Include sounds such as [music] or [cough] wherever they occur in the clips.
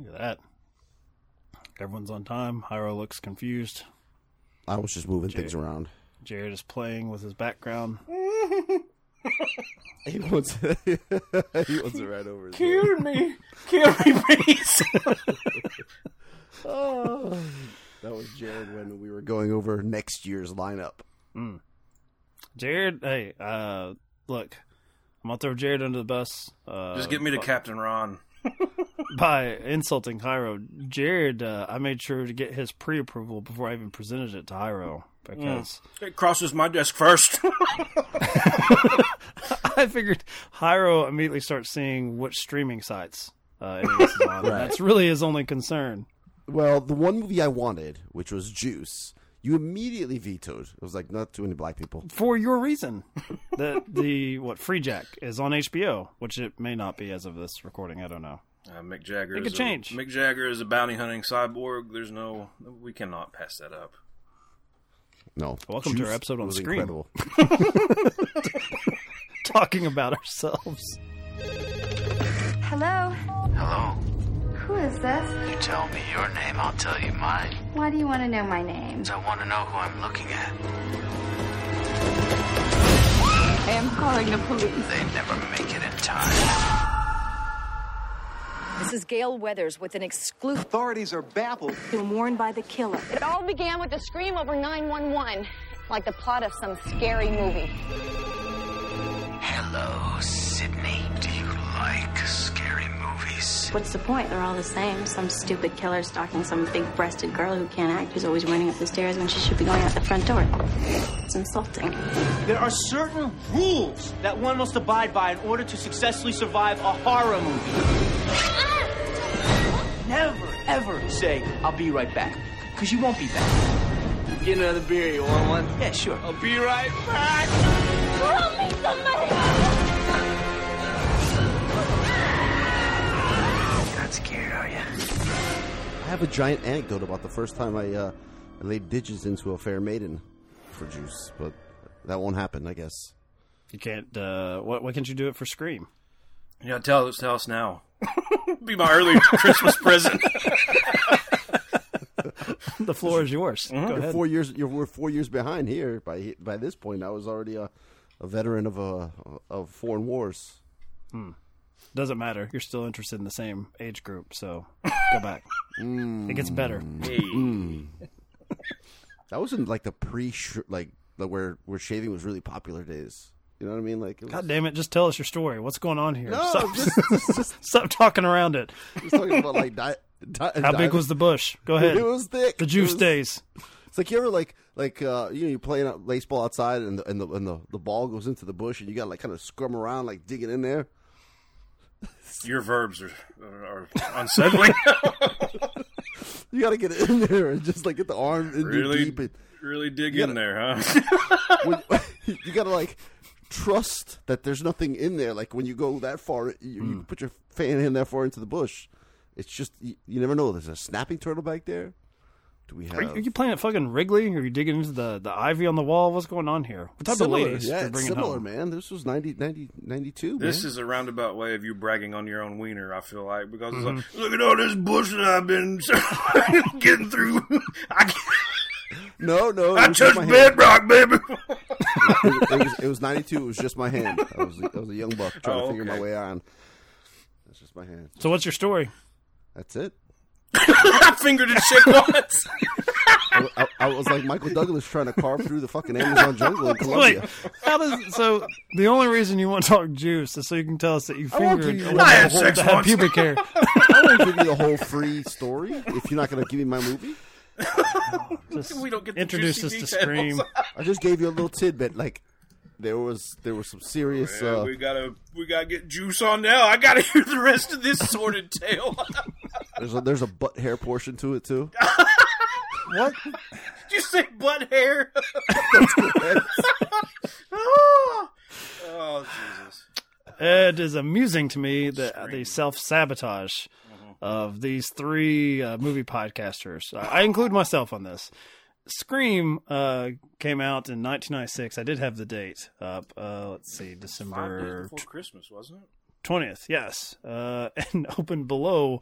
Look at that. Everyone's on time. Hyro looks confused. I was just moving things around. Jared is playing with his background. [laughs] He wants, to [laughs] he wants it right over. His head. Kill me. Kill me, please. [laughs] Oh, that was Jared when we were going over next year's lineup. Jared, hey, uh, look, I'm gonna throw Jared under the bus. Uh, Just get me to Captain Ron. By insulting Hyro. Jared, uh, I made sure to get his pre-approval before I even presented it to Hyro because It crosses my desk first. [laughs] [laughs] I figured Hyro immediately starts seeing which streaming sites uh, it is [laughs] on. That's really his only concern. Well, the one movie I wanted, which was Juice, you immediately vetoed. It was like not too many black people. For your reason, that the what Freejack is on HBO, which it may not be as of this recording. I don't know. Uh, Mick Jagger. It is could a- change. Mick Jagger is a bounty hunting cyborg. There's no. We cannot pass that up. No. Welcome to our episode on was Scream. incredible. [laughs] [laughs] Talking about ourselves. Hello? Hello. Who is this? You tell me your name, I'll tell you mine. Why do you want to know my name? I want to know who I'm looking at. I am calling the police. They never make it in time. This is Gale Weathers with an exclusive. Authorities are baffled. Been warned by the killer. It all began with a scream over 911, like the plot of some scary movie. Hello, Sidney. Do you like scary movies? What's the point? They're all the same. Some stupid killer stalking some big breasted girl who can't act who's always running up the stairs when she should be going out the front door. It's insulting. There are certain rules that one must abide by in order to successfully survive a horror movie. Never, ever say, I'll be right back. Because you won't be back. Get another beer, you want one? Yeah, sure. I'll be right back. Help me, somebody! Have a giant anecdote about the first time I, uh, I laid digits into a fair maiden for Juice, but that won't happen, I guess. You can't. Uh, what? Why can't you do it for Scream? Yeah, tell us. Tell us now. [laughs] Be my early Christmas present. [laughs] [laughs] The floor is yours. Go You're ahead. four years. You're we're four years behind here. By by this point, I was already a, a veteran of a of foreign wars. Doesn't matter. You're still interested in the same age group, so go back. It gets better. [laughs] That wasn't like the pre like the where where shaving was really popular days. You know what I mean? Like, it was, God damn it! Just tell us your story. What's going on here? no, Stop, just, [laughs] just, just, stop talking around it. just talking about like di- di- How big was the bush? Go ahead. It was thick. the It juice was- days. It's like you ever like like uh, you know you're playing baseball outside and the and the and the, the ball goes into the bush and you got like kind of scrum around like digging in there. [laughs] Your verbs are, are, are unsettling. [laughs] You got to get in there and just like get the arm in really, deep. And, really dig in gotta- there, huh? [laughs] when, you got to like trust that there's nothing in there. Like when you go that far, you, Hmm. you put your fan in that far into the bush. It's just you, you never know. There's a snapping turtle back there. Do we have? Are you, are you playing at fucking Wrigley? Are you digging into the, the ivy on the wall? What's going on here? What type similar, of ladies yeah, you're it's bringing similar, home? man. This was 90, 90 92, This man. is a roundabout way of you bragging on your own wiener. I feel like because Mm-hmm. like, look at all this bush that I've been [laughs] getting through. [laughs] I, no, no. I was just touched bedrock, baby. it, was, it was 92. It was just my hand. I was, I was a young buck trying Oh, to figure my way on. That's just my hand. So what's your story? That's it. I fingered a chick once. I, I, I was like Michael Douglas trying to carve through the fucking Amazon jungle in Wait, Colombia. how does so? The only reason you want to talk juice is so you can tell us that you I won't fingered a you- woman I had that sex had once. pubic hair. I won't give you the whole free story if you're not going to give me my movie. Just We don't get the introduce juicy us to details. Scream. I just gave you a little tidbit. Like there was there was some serious. Yeah, Uh, we gotta we gotta get juice on now. I gotta [laughs] hear the rest of this sordid tale. [laughs] there's a, there's a butt hair portion to it too. [laughs] What? Did you say butt hair? oh, oh, Jesus. It is amusing to me that the self sabotage of these three uh, movie podcasters. I include myself on this. Scream uh, came out in 1996. I did have the date up. Uh, let's see, Five days December before Christmas, wasn't it? 20th. Yes, uh, [laughs] and opened below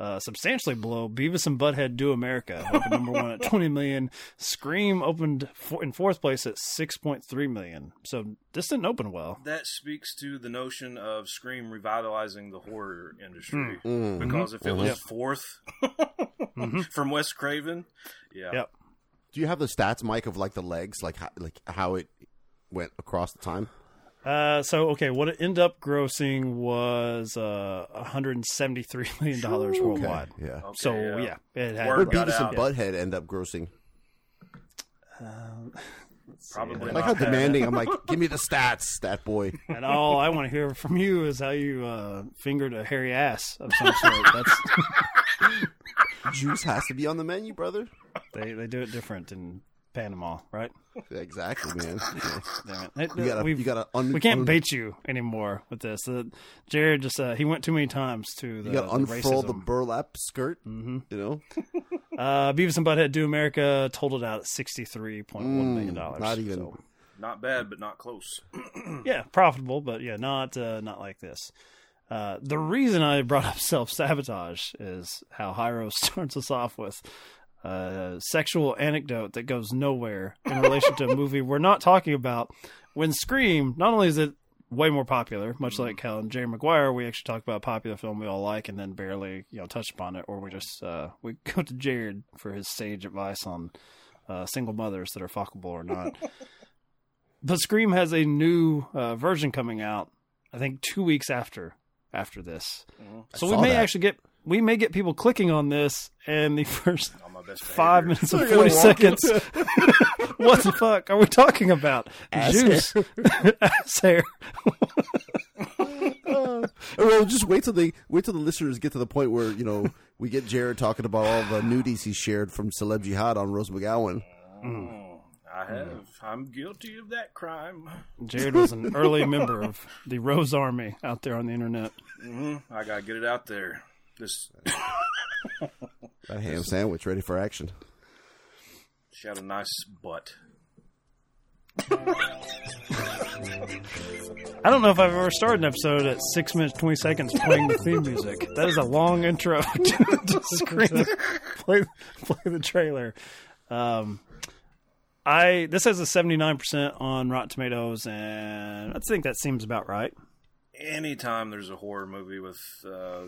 uh, substantially below Beavis and Butthead Do America, opened number one at [laughs] 20 million. Scream opened for, in fourth place at 6.3 million. So this didn't open well. That speaks to the notion of Scream revitalizing the horror industry. Mm. Because if it was Yep. 4th [laughs] from Wes Craven, yeah. Yep. Do you have the stats, Mike, of like the legs, like how, like how it went across the time? Uh, so okay, what it ended up grossing was uh 173 [laughs] million dollars worldwide. Yeah. Okay, So yeah. yeah, it had Where got Beavis out. and Butthead end up grossing? Probably Like how not. demanding. I'm like, give me the stats, stat boy. [laughs] And all I want to hear from you is how you uh, fingered a hairy ass of some sort. [laughs] That's Juice has to be on the menu, brother. they they do it different in Panama, right? Exactly, man. [laughs] Damn it. It- You gotta, we've- you gotta. Un, we can't un- bait you anymore with this. Uh, Jared just uh, he went too many times to the, You gotta the unfurl the burlap skirt. Mm-hmm. You know, uh, Beavis and Butthead Do America totaled out at sixty three point one million dollars. Mm, not even. So, Not bad, but not close. [clears throat] yeah, profitable, but yeah, not uh, not like this. Uh, the reason I brought up [laughs] self sabotage is how Hyro [laughs] starts us off with a sexual anecdote that goes nowhere in relation to a movie we're not talking about. When Scream, not only is it way more popular, much like how in Jerry Maguire we actually talk about a popular film we all like and then barely you know touch upon it, or we just uh, we [laughs] go to Jared for his sage advice on uh, single mothers that are fuckable or not. [laughs] But Scream has a new uh, version coming out. I think two weeks after after this, so we may that. actually get we may get people clicking on this, and the [laughs] first On my best five minutes and forty seconds. [laughs] what the fuck are we talking about? Ass Juice, [laughs] ass hair. [laughs] Uh, well, just wait till they wait till the listeners get to the point where you know we get Jared talking about all the nudies he shared from Celeb Jihad on Rose McGowan. I have. I'm guilty of that crime. Jared was an early member of the Rose Army out there on the internet. hmm I gotta get it out there. This That ham sandwich ready for action. she had a nice butt. I don't know if I've ever started an episode at six minutes twenty seconds playing the theme music. That is a long intro [laughs] to screen [laughs] play play the trailer. Um, I this has a seventy nine percent on Rotten Tomatoes, and I think that seems about right. Anytime there's a horror movie with uh,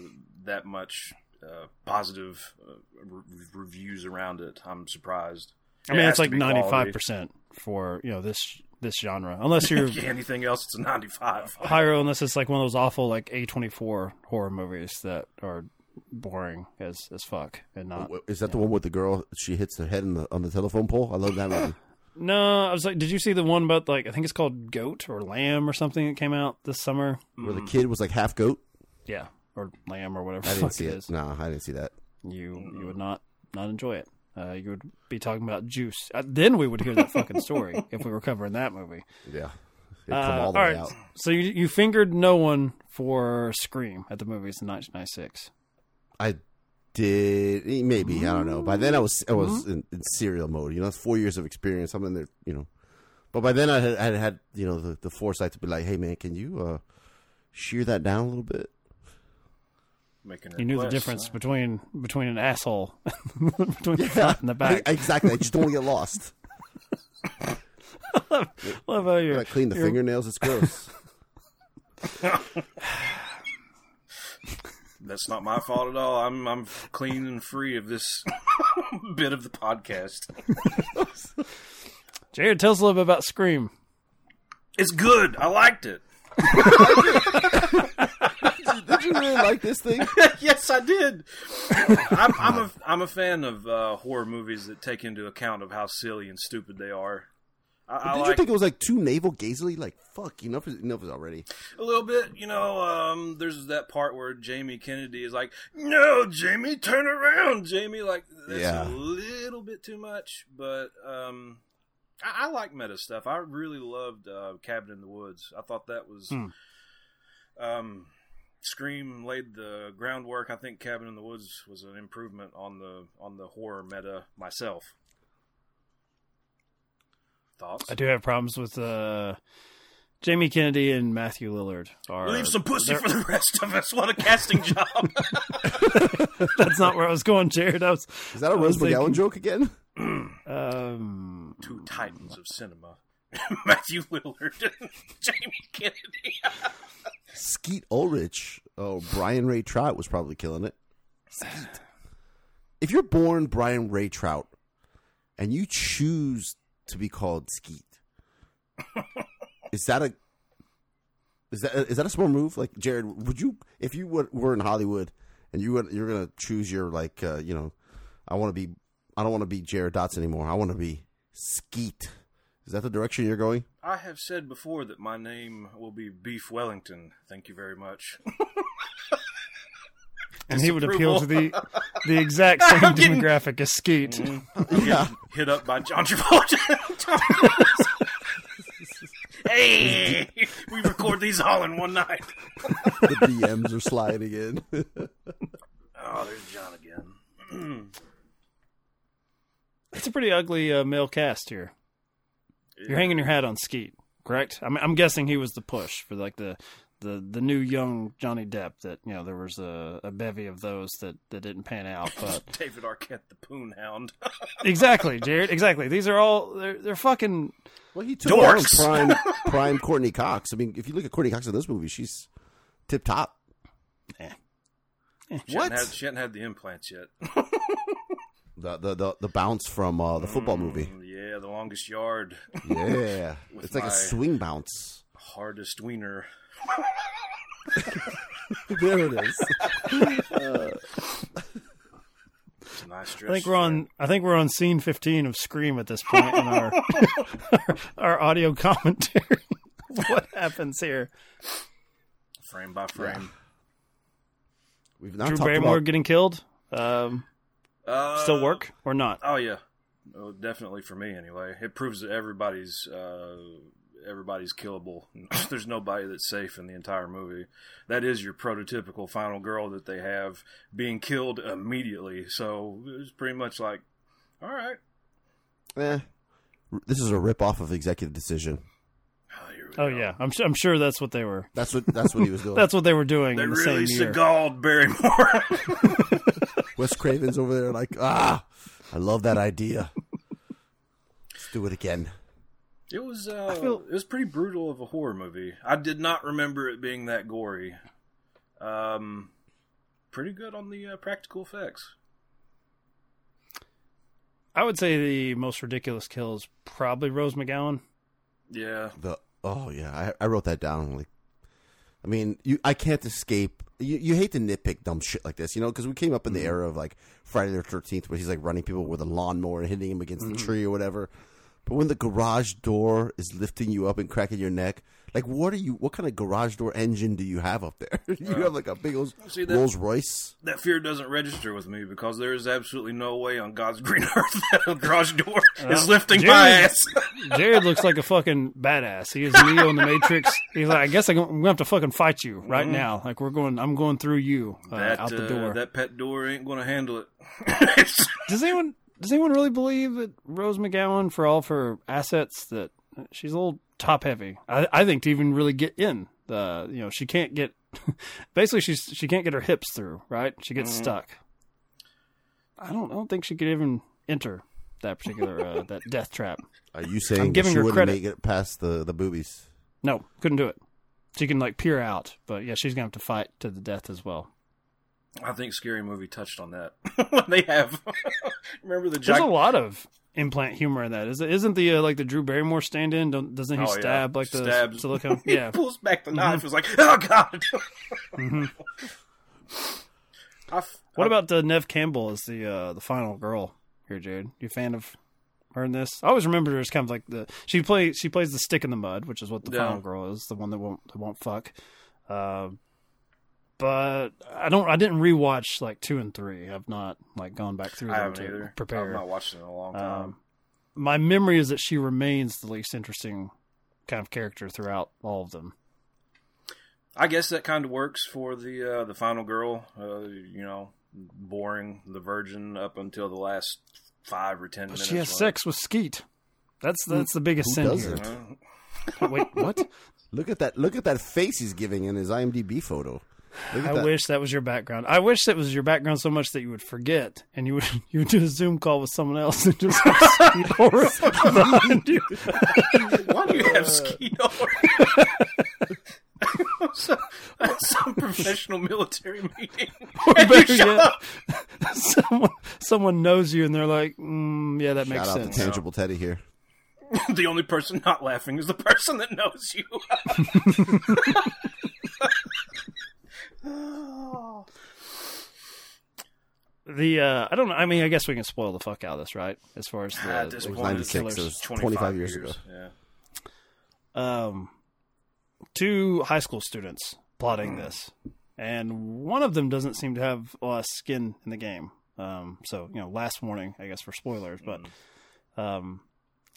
that much uh, positive uh, re- reviews around it, I'm surprised. I mean, It it's like be ninety quality. five percent for you know this this genre, unless you're [laughs] Yeah, anything else, it's a 95. [laughs] higher, unless it's like one of those awful like A twenty four horror movies that are boring as as fuck and not. Is that the one with the girl? She hits her head in the, on the telephone pole. I love that [laughs] one. No, I was like, did you see the one about like I think it's called Goat or Lamb or something that came out this summer? Where the kid was like half goat. Yeah, or Lamb or whatever. I didn't see it is. No, I didn't see that. You you would not not enjoy it. Uh, you would be talking about Juice. Uh, then we would hear that fucking story [laughs] if we were covering that movie. Yeah, Uh, all way out. So you you fingered no one for Scream at the movies in 1996. I did eh, maybe I don't know. By then I was I was in, in serial mode. You know, it's four years of experience. I'm in there. You know, but by then I had, I had had you know the, the foresight to be like, hey man, can you uh shear that down a little bit? Making You knew the difference huh? between between an asshole [laughs] between the front and the back. I- [laughs] exactly. I just don't want to get lost. Love how you're, I clean the you're- fingernails. It's gross. [laughs] That's not my fault at all. I'm I'm clean and free of this bit of the podcast. Jared, tell us a little bit about Scream. It's good. I liked it. Did you really like this thing? [laughs] yes, I did. I'm, I'm a I'm a fan of uh, horror movies that take into account of how silly and stupid they are. I, I Did you think it was like too navel gazily? Like fuck, enough is enough is already. a little bit. You know, um, there's that part where Jamie Kennedy is like, "No, Jamie, turn around, Jamie." Like that's Yeah. a little bit too much, but um, I, I like meta stuff. I really loved uh, Cabin in the Woods. I thought that was. Hmm. Um, Scream laid the groundwork. I think Cabin in the Woods was an improvement on the on the horror meta myself. Thoughts? I do have problems with uh, Jamie Kennedy and Matthew Lillard are. Leave some pussy they're- for the rest of us. What a casting job. [laughs] That's not where I was going, Jared. I was. Is that a I was Rose McGowan thinking- joke again? [clears throat] Um, Two titans of cinema. [laughs] Matthew Lillard [laughs] Jamie Kennedy. Skeet Ulrich. Oh, Bryan Ray Trout was probably killing it. Skeet. If you're born Bryan Ray Trout and you choose to be called Skeet, [laughs] is that a is that is that a smart move? Like Jared, would you if you were, were in Hollywood and you would, you're gonna choose your like uh, you know, I want to be I don't want to be Jared Dots anymore. I want to be Skeet. Is that the direction you're going? I have said before that my name will be Beef Wellington. Thank you very much. [laughs] and he would appeal to the the exact same [laughs] getting- demographic as Skeet. [laughs] I'm getting hit up by John Travolta. hey, we record these all in one night. the DMs are sliding in. Oh, there's John again. [clears throat] It's a pretty ugly uh, male cast here. You're hanging your hat on Skeet, correct? I'm, I'm guessing he was the push for like the the the new young Johnny Depp. That you know there was a, a bevy of those that, that didn't pan out, but [laughs] David Arquette, the Poon Hound. [laughs] exactly, Jared. Exactly. These are all they're they're fucking. Well, he took Dorks. prime [laughs] prime Courteney Cox. I mean, if you look at Courteney Cox in this movie, she's tip top. She What? hadn't, had, she hadn't had the implants yet. The the the, the bounce from uh, the football movie. Mm, Yeah, the longest yard, Yeah, [laughs] it's like a swing bounce. hardest wiener. [laughs] there it is. It's a nice I think we're on. I think we're on scene 15 of Scream at this point in our [laughs] our, our audio commentary. what happens here? frame by frame. We've not Drew talked Barrymore about. getting killed. Um, Uh, still work or not? Oh yeah, oh, definitely for me anyway. It proves that everybody's uh, everybody's killable. [laughs] There's nobody that's safe in the entire movie. That is your prototypical final girl that they have being killed immediately. So it's pretty much like, all right, Eh, this is a rip off of Executive Decision. oh, Oh yeah, I'm su- I'm sure that's what they were. That's what that's what he was [laughs] doing. That's what they were doing They in the really same year. Barrymore. [laughs] Wes Craven's over there, like ah, I love that idea. Let's do it again. It was uh, feel- it was pretty brutal of a horror movie. I did not remember it being that gory. Um, pretty good on the uh, practical effects. I would say the most ridiculous kill is probably Rose McGowan. Yeah, The oh yeah, I, I wrote that down. Like, I mean, you I can't escape. You, you hate to nitpick dumb shit like this, you know, because we came up in the era of like Friday the Thirteenth, where he's like running people with a lawnmower and hitting him against the tree or whatever. But when the garage door is lifting you up and cracking your neck, like what are you? What kind of garage door engine do you have up there? [laughs] you have like a big old See, that- Rolls Royce. that fear doesn't register with me because there is absolutely no way on God's green [laughs] earth that a garage door is lifting my ass. [laughs] Jared looks like a fucking badass. He is Neo in the Matrix. He's like, I guess I'm gonna have to fucking fight you right now. Like we're going, I'm going through you uh, that out the uh, door. that pet door ain't going to handle it. Does anyone does anyone really believe that Rose McGowan, for all of her assets, that she's a little top heavy? I, I think to even really get in, the you know, she can't get. [laughs] basically, she's she can't get her hips through. Right, she gets stuck. I don't. I don't think she could even enter that particular uh, [laughs] that death trap. Are you saying that giving she her wouldn't credit. make it past the the boobies? No, couldn't do it. She can like peer out, but yeah, she's gonna have to fight to the death as well. I think Scary Movie touched on that [laughs] when they have. [laughs] Remember the joke. There's a lot of implant humor in that. Is it, isn't the uh, like the Drew Barrymore stand-in? Don't, doesn't he Oh, yeah. stab like the Stabs. silicone? [laughs] He Yeah. pulls back the knife. It's like, oh god. F- What about uh, Neve Campbell as the uh, the final girl here, Jared? You a fan of her in this? I always remember her as kind of like the she plays she plays the stick in the mud, which is what the Yeah. final girl is, the one that won't that won't fuck. Uh, but I don't. I didn't rewatch like two and three. I've not like gone back through them to either. prepare. I've not watched it in a long time. Um, my memory is that she remains the least interesting kind of character throughout all of them. I guess that kind of works for the uh, the final girl. Uh, you know, boring the virgin up until the last five or ten But minutes. she has when- sex with Skeet. That's that's the biggest who sin doesn't? here. Wait, what? [laughs] Look at that! Look at that face he's giving in his IMDb photo. Look at I that. wish that was your background. I wish that was your background so much that you would forget and you would [laughs] you would do a Zoom call with someone else and just have [laughs] Skeetor behind you. Why do you have [laughs] Skeetor? so, that's some professional military meeting. Or you shut yet, up. someone someone knows you and they're like, mm, "Yeah, that makes Shout out sense." to Tangible Teddy here. the only person not laughing is the person that knows you. The uh, I don't know. I mean, I guess we can spoil the fuck out of this, right? As far as the, At this the point, ninety it's killers. It was 25 twenty five years, ago. Yeah. um, two high school students plotting this, and one of them doesn't seem to have a lot of skin in the game. Um, so you know, last warning, I guess, for spoilers. But um,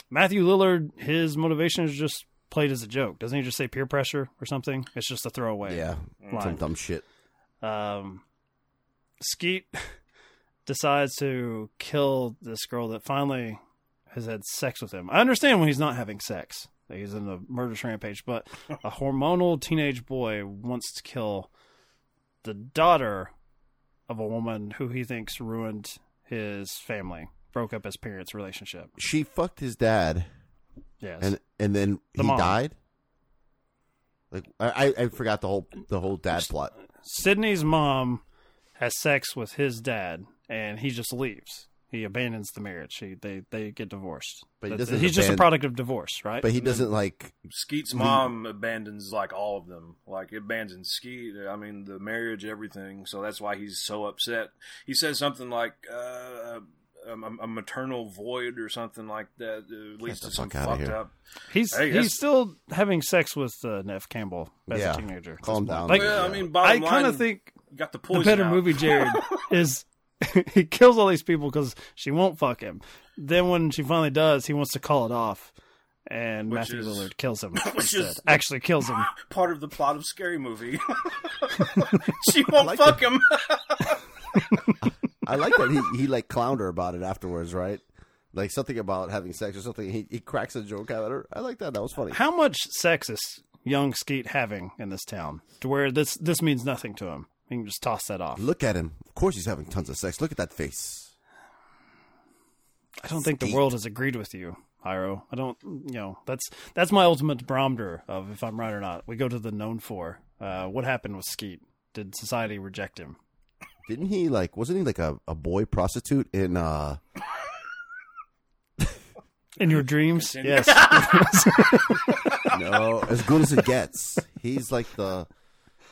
Matthew Lillard, his motivation is just played as a joke. Doesn't he just say peer pressure or something? It's just a throwaway. Yeah, some dumb shit. Um, Skeet [laughs] decides to kill this girl that finally has had sex with him. I understand when he's not having sex. He's in a murderous rampage, but a [laughs] hormonal teenage boy wants to kill the daughter of a woman who he thinks ruined his family, broke up his parents' relationship. She fucked his dad, Yes. and and then The he mom. died. Like I, I- I forgot the whole the whole dad plot. Sidney's mom has sex with his dad, and he just leaves. He abandons the marriage. He, they they get divorced. But he doesn't he's just a product of divorce, right? But he doesn't like. Skeet's mom abandons like all of them. Like it abandons Skeet. I mean, the marriage, everything. So that's why he's so upset. He says something like uh, a, a maternal void or something like that. Uh, leads the to some fuck fucked here. up. he's Hey, he's still having sex with uh, Neve Campbell as Yeah, a teenager. calm down. Like, Well, I mean, I kind of think you got the the better out. movie, Jared, [laughs] is [laughs] he kills all these people because she won't fuck him. Then when she finally does, he wants to call it off, and Which Matthew is- Lillard kills him [laughs] which instead. is- Actually, kills him. [laughs] Part of the plot of Scary Movie. she won't like fuck him. I like that he he like clowned her about it afterwards, right? Like something about having sex or something. He he cracks a joke at her. I like that. That was funny. How much sex is young Skeet having in this town to where this this means nothing to him? He can just toss that off. Look at him. Of course, he's having tons of sex. Look at that face. I don't think the world has agreed with you, Hiro. I don't. You know, that's that's my ultimate barometer of if I'm right or not. We go to the known for. Uh, what happened with Skeet? Did society reject him? Didn't he like? Wasn't he like a, a boy prostitute in? uh In your dreams, Continue. yes. [laughs] No, as good as it gets. He's like the.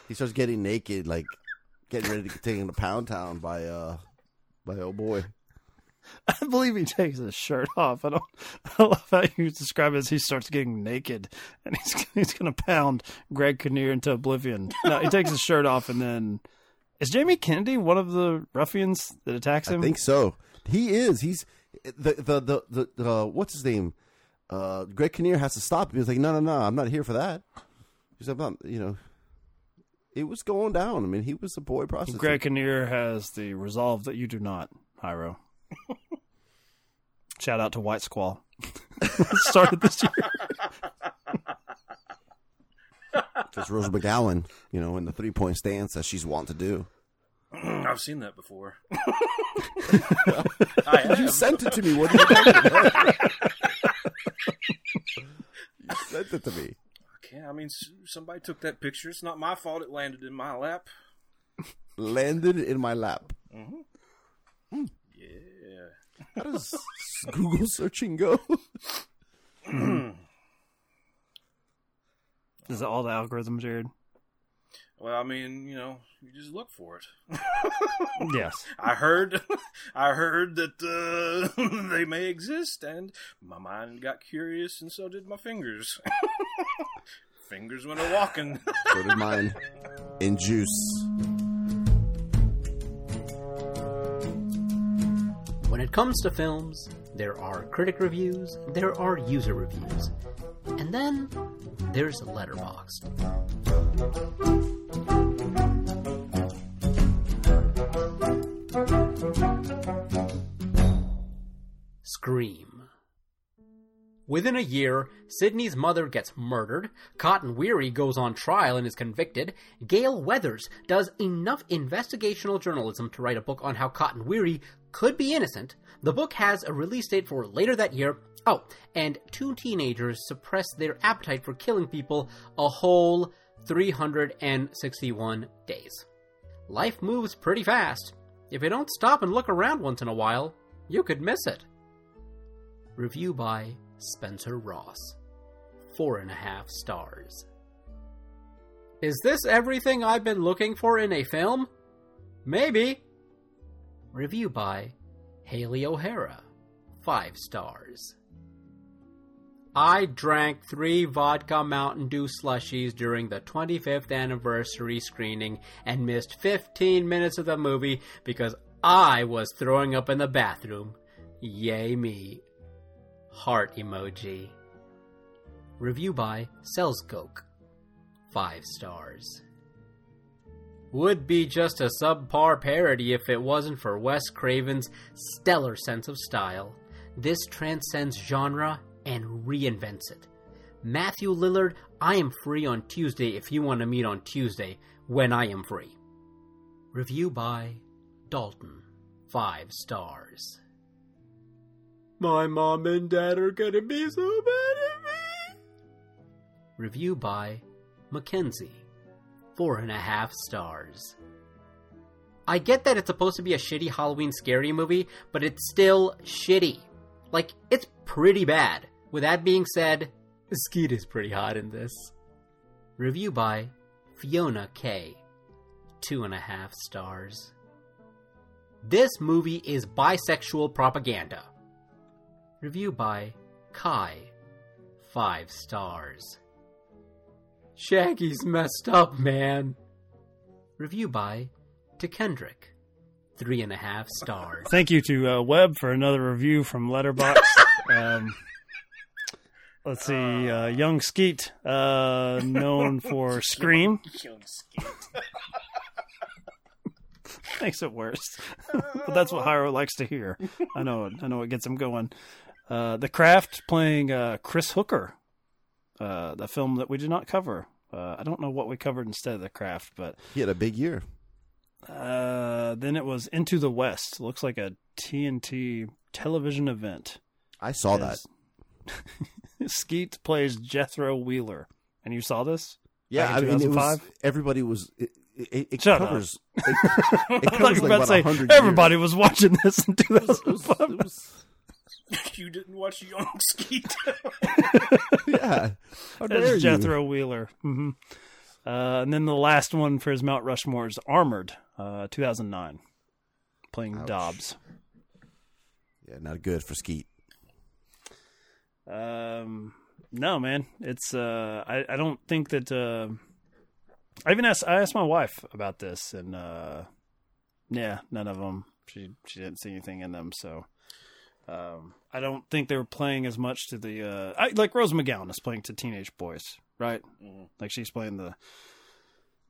He starts getting naked, like getting ready to get taken to Pound Town by uh by oh boy. [laughs] I believe he takes his shirt off. I don't. [laughs] I love how you describe it as he starts getting naked and he's [laughs] he's gonna pound Greg Kinnear into oblivion. No, he takes his shirt off and then is Jamie Kennedy one of the ruffians that attacks him? I think so. He is. He's the the the the, the uh, what's his name? Uh, Greg Kinnear has to stop him. He's like, no, no, no, I'm not here for that. He's like, I'm not, you know. It was going down. I mean, he was a boy prostitute. Greg Kinnear has the resolve that you do not, Hiro. [laughs] Shout out to White Squall. [laughs] Started this year. [laughs] Just Rose McGowan, you know, in the three point stance that she's wont to do. [clears throat] I've seen that before. I You sent it to me. What are you talking you sent it to me. Okay, I mean, somebody took that picture. It's not my fault. It landed in my lap. [laughs] Landed in my lap. Mm-hmm. Hmm. Yeah. How does [laughs] Google searching go? [clears throat] Is that all the algorithms, Jared? Well, I mean, you know, you just look for it. [laughs] Yes. I heard, [laughs] I heard that uh, [laughs] they may exist, and my mind got curious, and so did my fingers. fingers went a walking. so did mine. In juice. When it comes to films, there are critic reviews, there are user reviews, and then there's Letterboxd. Scream. Within a year, Sidney's mother gets murdered, Cotton Weary goes on trial and is convicted, Gale Weathers does enough investigational journalism to write a book on how Cotton Weary could be innocent. The book has a release date for later that year. Oh, and two teenagers suppress their appetite for killing people a whole 361 days. Life moves pretty fast. If you don't stop and look around once in a while, you could miss it. Review by Spencer Ross. Four and a half stars. Is this everything I've been looking for in a film? Maybe. Review by Haley O'Hara. Five stars. I drank three vodka Mountain Dew slushies during the 25th anniversary screening and missed 15 minutes of the movie because I was throwing up in the bathroom. Yay me. Heart emoji. Review by Selskoke. Five stars. Would be just a subpar parody if it wasn't for Wes Craven's stellar sense of style. This transcends genre and reinvents it. Matthew Lillard, I am free on Tuesday if you want to meet on Tuesday when I am free. Review by Dalton. Five stars. My mom and dad are gonna be so mad at me. Review by Mackenzie. Four and a half stars. I get that it's supposed to be a shitty Halloween scary movie, but it's still shitty. Like, it's pretty bad. With that being said, Skeet is pretty hot in this. Review by Fiona K. Two and a half stars. This movie is bisexual propaganda. Review by Kai. Five stars. Shaggy's messed up, man. Review by To Kendrick. Three and a half stars. Thank you to uh, Webb for another review from Letterboxd. [laughs] um, let's see, uh, Young Skeet, uh, known [laughs] for Scream, Young Skeet. [laughs] makes it worse, [laughs] but that's what Hyro likes to hear. I know, it. I know, it gets him going. Uh, the Craft playing uh, Chris Hooker, uh, the film that we did not cover. Uh, I don't know what we covered instead of The Craft, but He had a big year. uh, then it was Into the West. Looks like a TNT television event. I saw that. As [laughs] Skeet plays Jethro Wheeler, and you saw this? Yeah, I mean, it was 2005? everybody was. It, it, it Shut up. [laughs] It, it covers like about about say 100 everybody was watching this in years. It was- 2005. it was- [laughs] you didn't watch Young Skeet. yeah. How dare That's you? Jethro Wheeler. hmm Uh, and then the last one for his Mount Rushmore is Armored, uh, 2009, playing Ouch. Dobbs. Yeah, not good for Skeet. Um, no, man, it's uh, I I don't think that. Uh, I even asked I asked my wife about this, and uh, yeah, none of them. She she didn't see anything in them, so. Um, I don't think they were playing as much to the uh, I, like Rose McGowan is playing to teenage boys, right? Like she's playing the.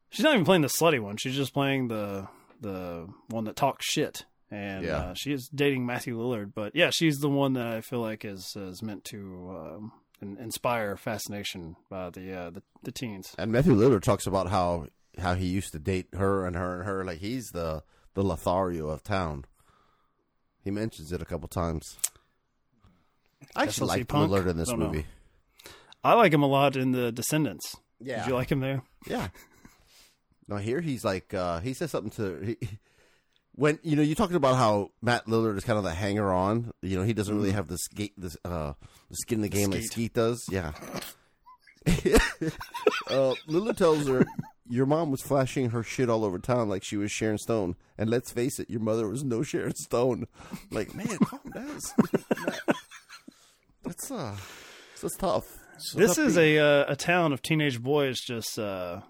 She's not even playing the slutty one. She's just playing the the one that talks shit, and Yeah. uh, she is dating Matthew Lillard. But yeah, she's the one that I feel like is is meant to um, inspire fascination by the uh, the, the teens. And Matthew Lillard talks about how how he used to date her and her and her. Like he's the the Lothario of town. He mentions it a couple times. I actually like Lillard in this Don't know. movie. I like him a lot in the Descendants. Yeah. Did you like him there? Yeah. [laughs] Now here he's like uh he says something to he, when you know you talking about how Matt Lillard is kind of the hanger on. You know he doesn't really have the skate this uh the skin in the game like Skeet. Skeet does. Yeah. [laughs] [laughs] uh, Lillard tells her your mom was flashing her shit all over town like she was Sharon Stone, and let's face it, your mother was no [laughs] Sharon Stone. Like man, calm down. That's uh that's tough. this is a uh, a town of teenage boys just uh,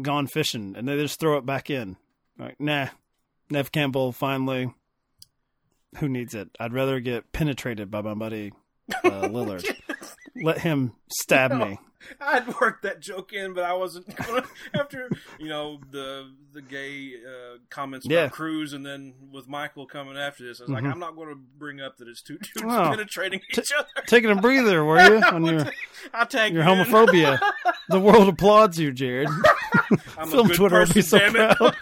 gone fishing, and they just throw it back in. Like, nah, Neve Campbell finally. Who needs it? I'd rather get penetrated by my buddy uh, [laughs] Lillard. let him stab me. I'd worked that joke in, but I wasn't [laughs] gonna after you know the the gay uh, comments Yeah. about Cruz, and then with Michael coming after this, I was like, Mhm. I'm not going to bring up that it's two [laughs] dudes Oh. penetrating each other. Taking a breather, were you? On your I'll tag your homophobia. the world applauds you, Jared. I'm a Film good Twitter will be so proud.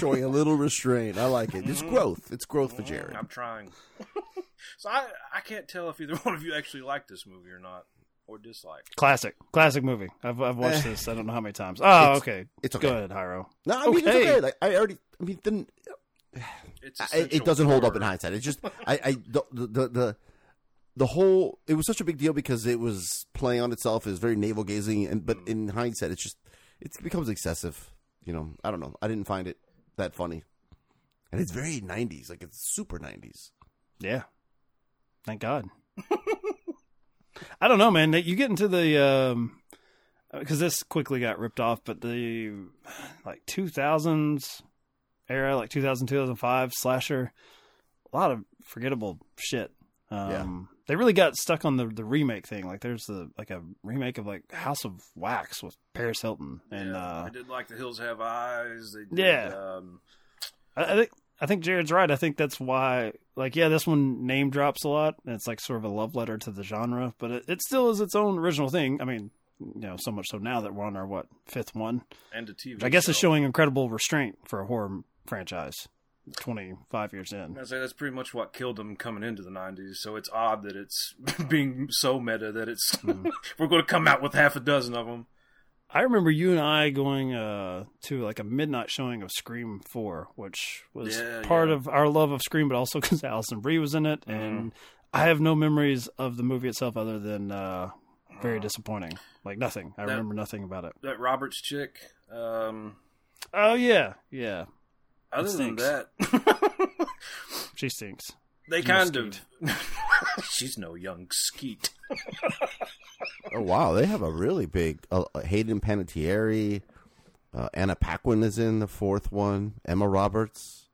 Showing a little restraint. I like it. It's mm-hmm. growth. It's growth for mm-hmm. Jared. I'm trying. [laughs] so I I can't tell if either [laughs] one of you actually like this movie or not, or dislike. Classic, classic movie. I've I've watched eh. this. I don't know how many times. Oh, It's- okay. it's okay. Go ahead, Hyro. No, I mean it's okay. Like I already. I mean, then [sighs] It's I- it, doesn't hold up in hindsight. It's just I, I the, the the the whole it was such a big deal because it was playing on itself. It was very navel gazing, and but mm. in hindsight, it's just it becomes excessive. You know, I don't know. I didn't find it that funny, and it's very '90s. Like it's super '90s. Yeah. Thank God. [laughs] I don't know, man. You get into the um because this quickly got ripped off, but the like 2000s era, like 2000 2005 slasher, a lot of forgettable shit. Um Yeah. They really got stuck on the the remake thing. Like there's the like a remake of like House of Wax with Paris Hilton and Yeah, uh I did like The Hills Have Eyes. They did, Yeah. Um, I, I think I think Jared's right. I think that's why, like, yeah, this one name drops a lot. and It's like sort of a love letter to the genre, but it, it still is its own original thing. I mean, you know, so much so now that we're on our what fifth one, and a TV. I guess is showing incredible restraint for a horror franchise. Twenty five years in, I say that's pretty much what killed them coming into the '90s. So it's odd that it's [laughs] being so meta that it's Mm-hmm. [laughs] we're going to come out with half a dozen of them. I remember you and I going uh, to like a midnight showing of Scream Four, which was Yeah, part yeah. of our love of Scream, but also [laughs] because Alison Brie was in it, and I have no memories of the movie itself other than uh, very disappointing. Like nothing. I That- remember nothing about it. That Roberts chick. Um, Oh yeah, yeah. Other than stinks. that, [laughs] She stinks. they No kind of. [laughs] she's no young skeet. Oh wow, they have a really big uh, Hayden Panettiere. Uh, Anna Paquin is in the fourth one. Emma Roberts,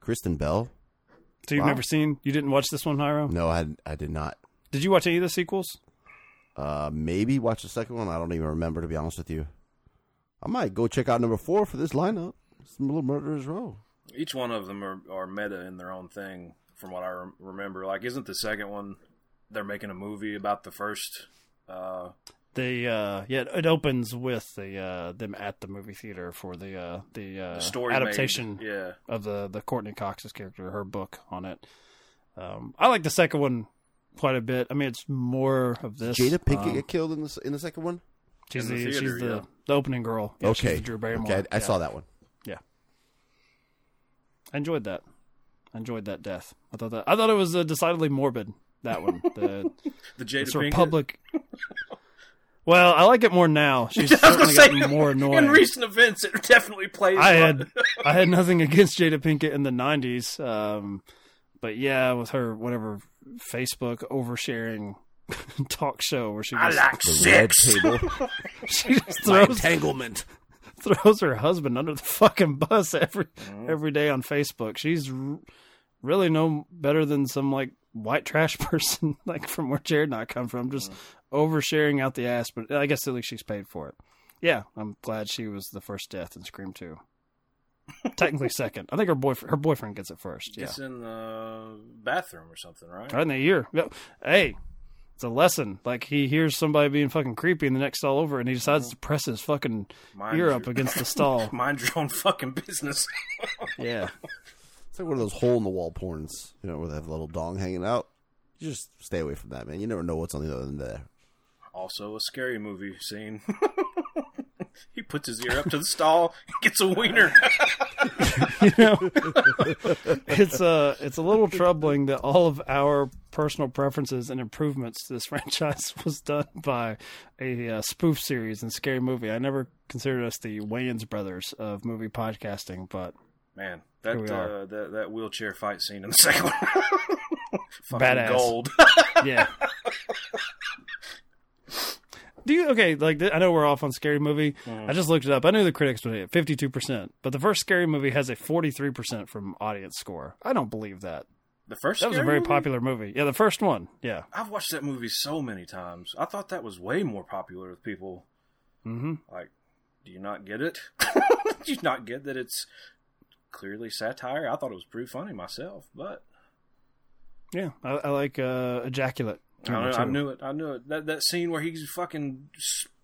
Kristen Bell. So you've Wow. never seen? You didn't watch this one, Hyro? No, I I did not. Did you watch any of the sequels? Uh, maybe watch the second one. I don't even remember to be honest with you. I might go check out number four for this lineup. Some little murderers row. Each one of them are, are meta in their own thing, from what I rem- remember. Like, isn't the second one they're making a movie about the first? Uh, The uh, yeah, it opens with the uh, them at the movie theater for the uh, the, uh, The story adaptation made, yeah. of the the Courteney Cox's character, her book on it. Um, I like the second one quite a bit. I mean, it's more of this. Jada Pinkett Um, get killed in the in the second one. she's the, the theater, she's the, yeah. the opening girl. Yeah, she's okay, the Drew Barrymore. okay, I, I Yeah. saw that one. Yeah, I enjoyed that. I enjoyed that death. I thought that I thought it was uh, decidedly morbid. That one, the, [laughs] The Jada sort of public. Well, I like it more now. [laughs] She's I was say, more annoying. in recent events, it definitely plays. I had [laughs] I had nothing against Jada Pinkett in the '90s, um, but yeah, with her whatever Facebook oversharing talk show where she I just, like The red sex. table. she just My throws entanglement. Throws her husband under the [laughs] fucking bus every Mm-hmm. every day on Facebook. She's r- really no better than some like white trash [laughs] person, like from where Jared and I come from, just Mm-hmm. oversharing out the ass. But I guess at least she's paid for it. Yeah, I'm glad she was the first death in Scream Two. [laughs] Technically second. I think her boyfriend her boyfriend gets it first. Yeah, in the bathroom or something, right? right in the ear. Yep. Hey. It's a lesson. Like he hears somebody being fucking creepy, in the next stall over, and he decides to press his fucking Mind ear your- up against the stall. [laughs] Mind your own fucking business. [laughs] Yeah, It's like one of those hole in the wall porns, you know, where they have a little dong hanging out. You just stay away from that, man. You never know what's on the other end there. Also, a scary movie scene. [laughs] he puts his ear up to the stall, gets a wiener. [laughs] you know, it's uh it's a little troubling that all of our personal preferences and improvements to this [laughs] franchise was done by a uh, spoof series and scary movie. I never considered us the Wayans brothers of movie podcasting, but Man, that uh, that that wheelchair fight scene in the second one, [laughs] fucking Badass. gold. yeah. Do you okay? Like I know we're off on scary movie. I just looked it up. I knew the critics would hit fifty two percent, but the first scary movie has a forty three percent from audience score. I don't believe that. The first That was a very movie? popular movie. Yeah, the first one. Yeah. I've watched that movie so many times. I thought that was way more popular with people. Mm-hmm. Like, do you not get it? [laughs] do you not get that it's clearly satire? I thought it was pretty funny myself, but Yeah, I, I like uh, ejaculate. I, don't know. I knew it. I knew it. That that scene where he fucking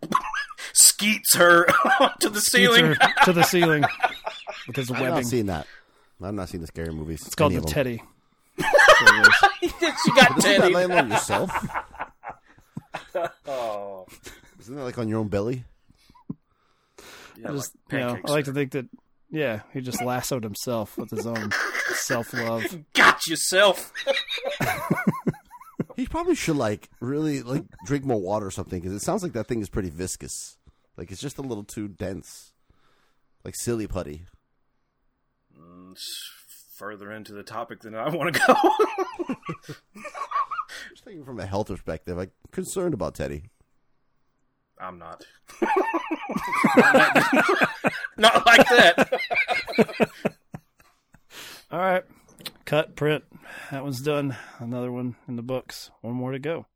[laughs] skeets her [laughs] to the Skeets ceiling. her to the ceiling with his [laughs] I've not seen that. I've not seen the scary movies. It's called the. Teddy. she got But isn't that Teddy. laying on yourself? Oh, Isn't that like on your own belly? yeah, I just, like you know. I like to think that, yeah, he just lassoed himself with his own self love. got yourself. He probably should like really like drink more water or something because it sounds like that thing is pretty viscous. Like it's just a little too dense, like silly putty. Mm, it's further into the topic than I want to go. [laughs] Just thinking from a health perspective, I'm concerned about Teddy. I'm not. [laughs] not like that. All right, cut, print. That one's done. Another one in the books. One more to go.